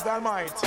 is might.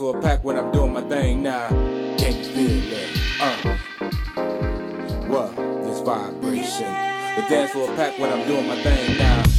cancel a pack when I'm doing my thing now. Can you feel it? Uh. What? This vibration. The dance floor pack when I'm doing my thing now.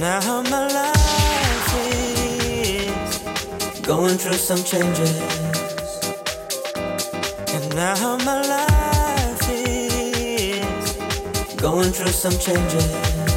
Now my life is going through some changes. And now my life is going through some changes.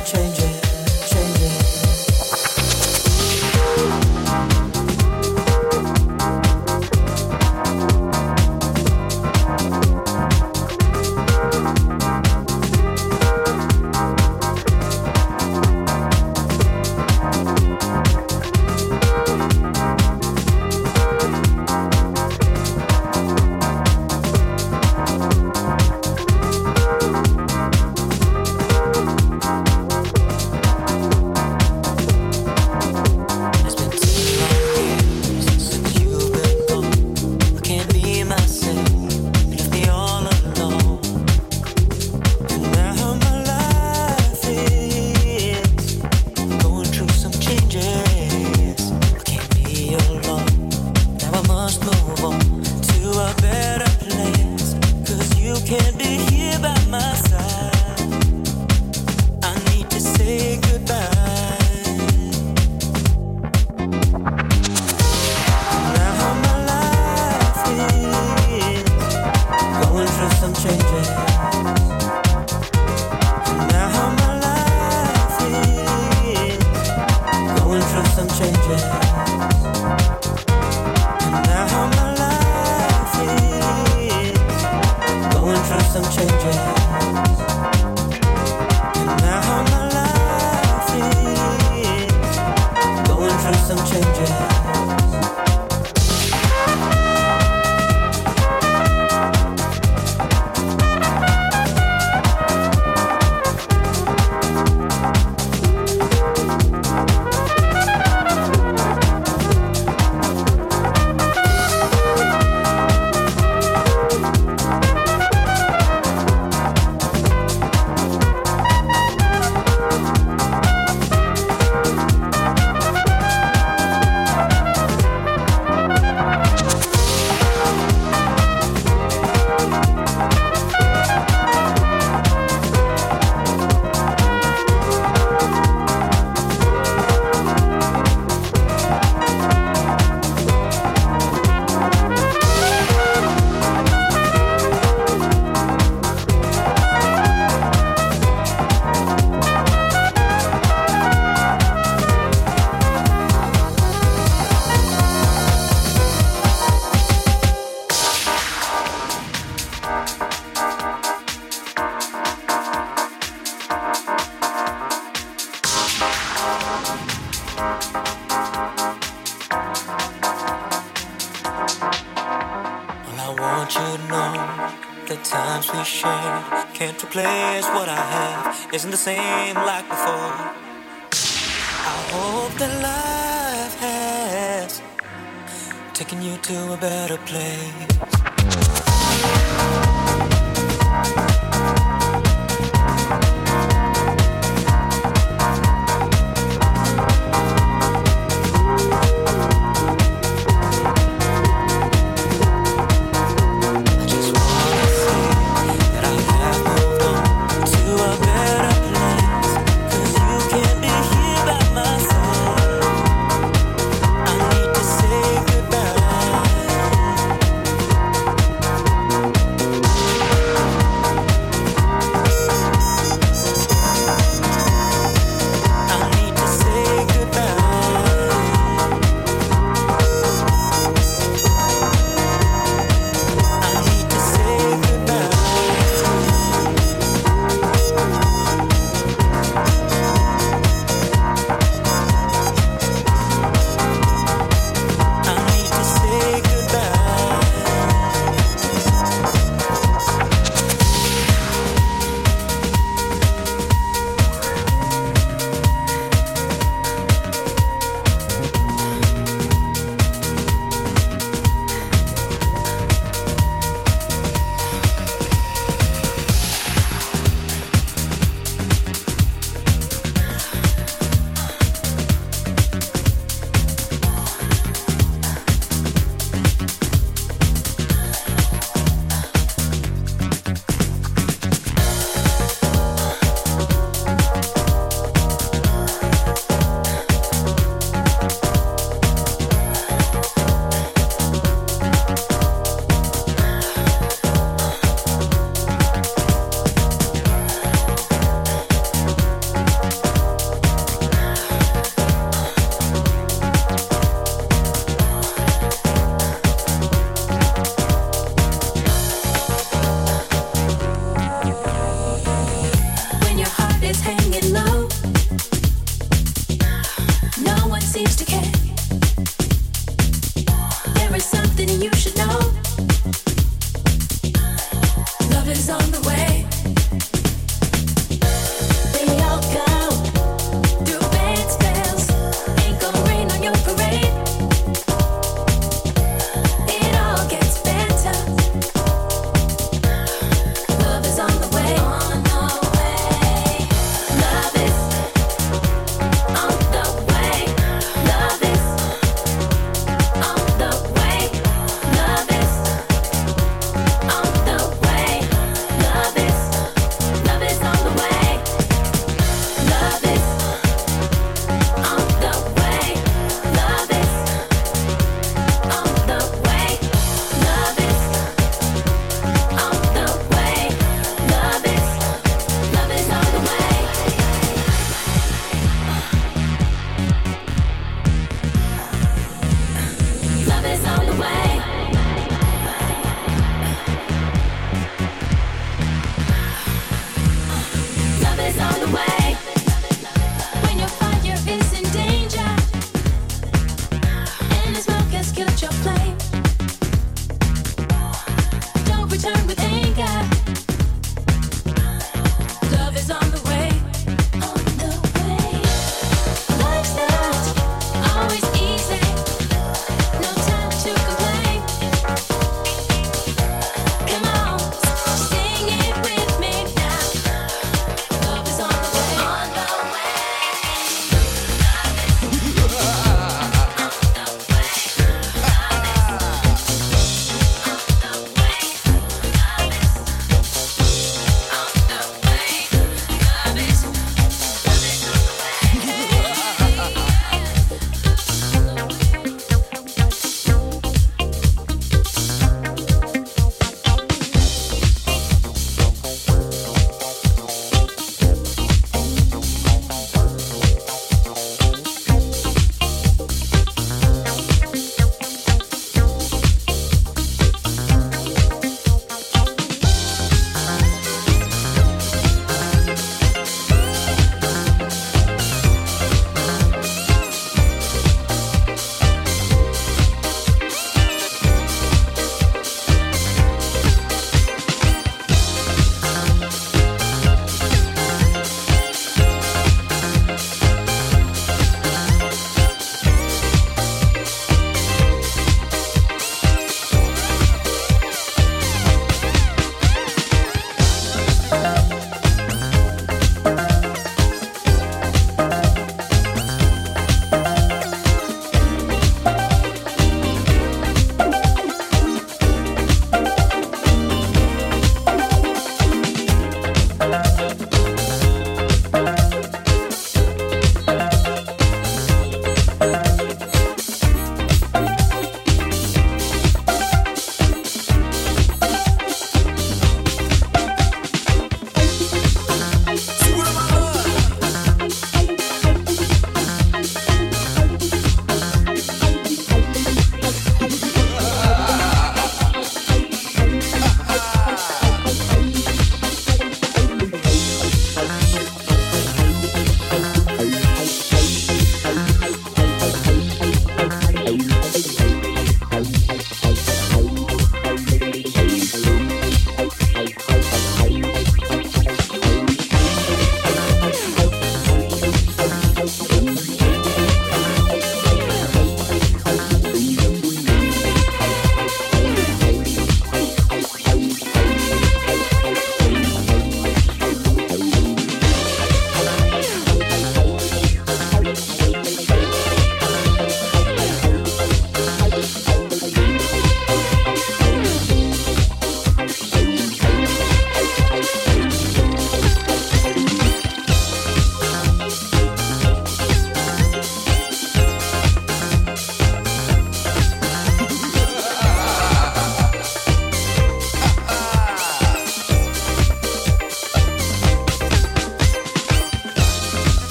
Isn't the same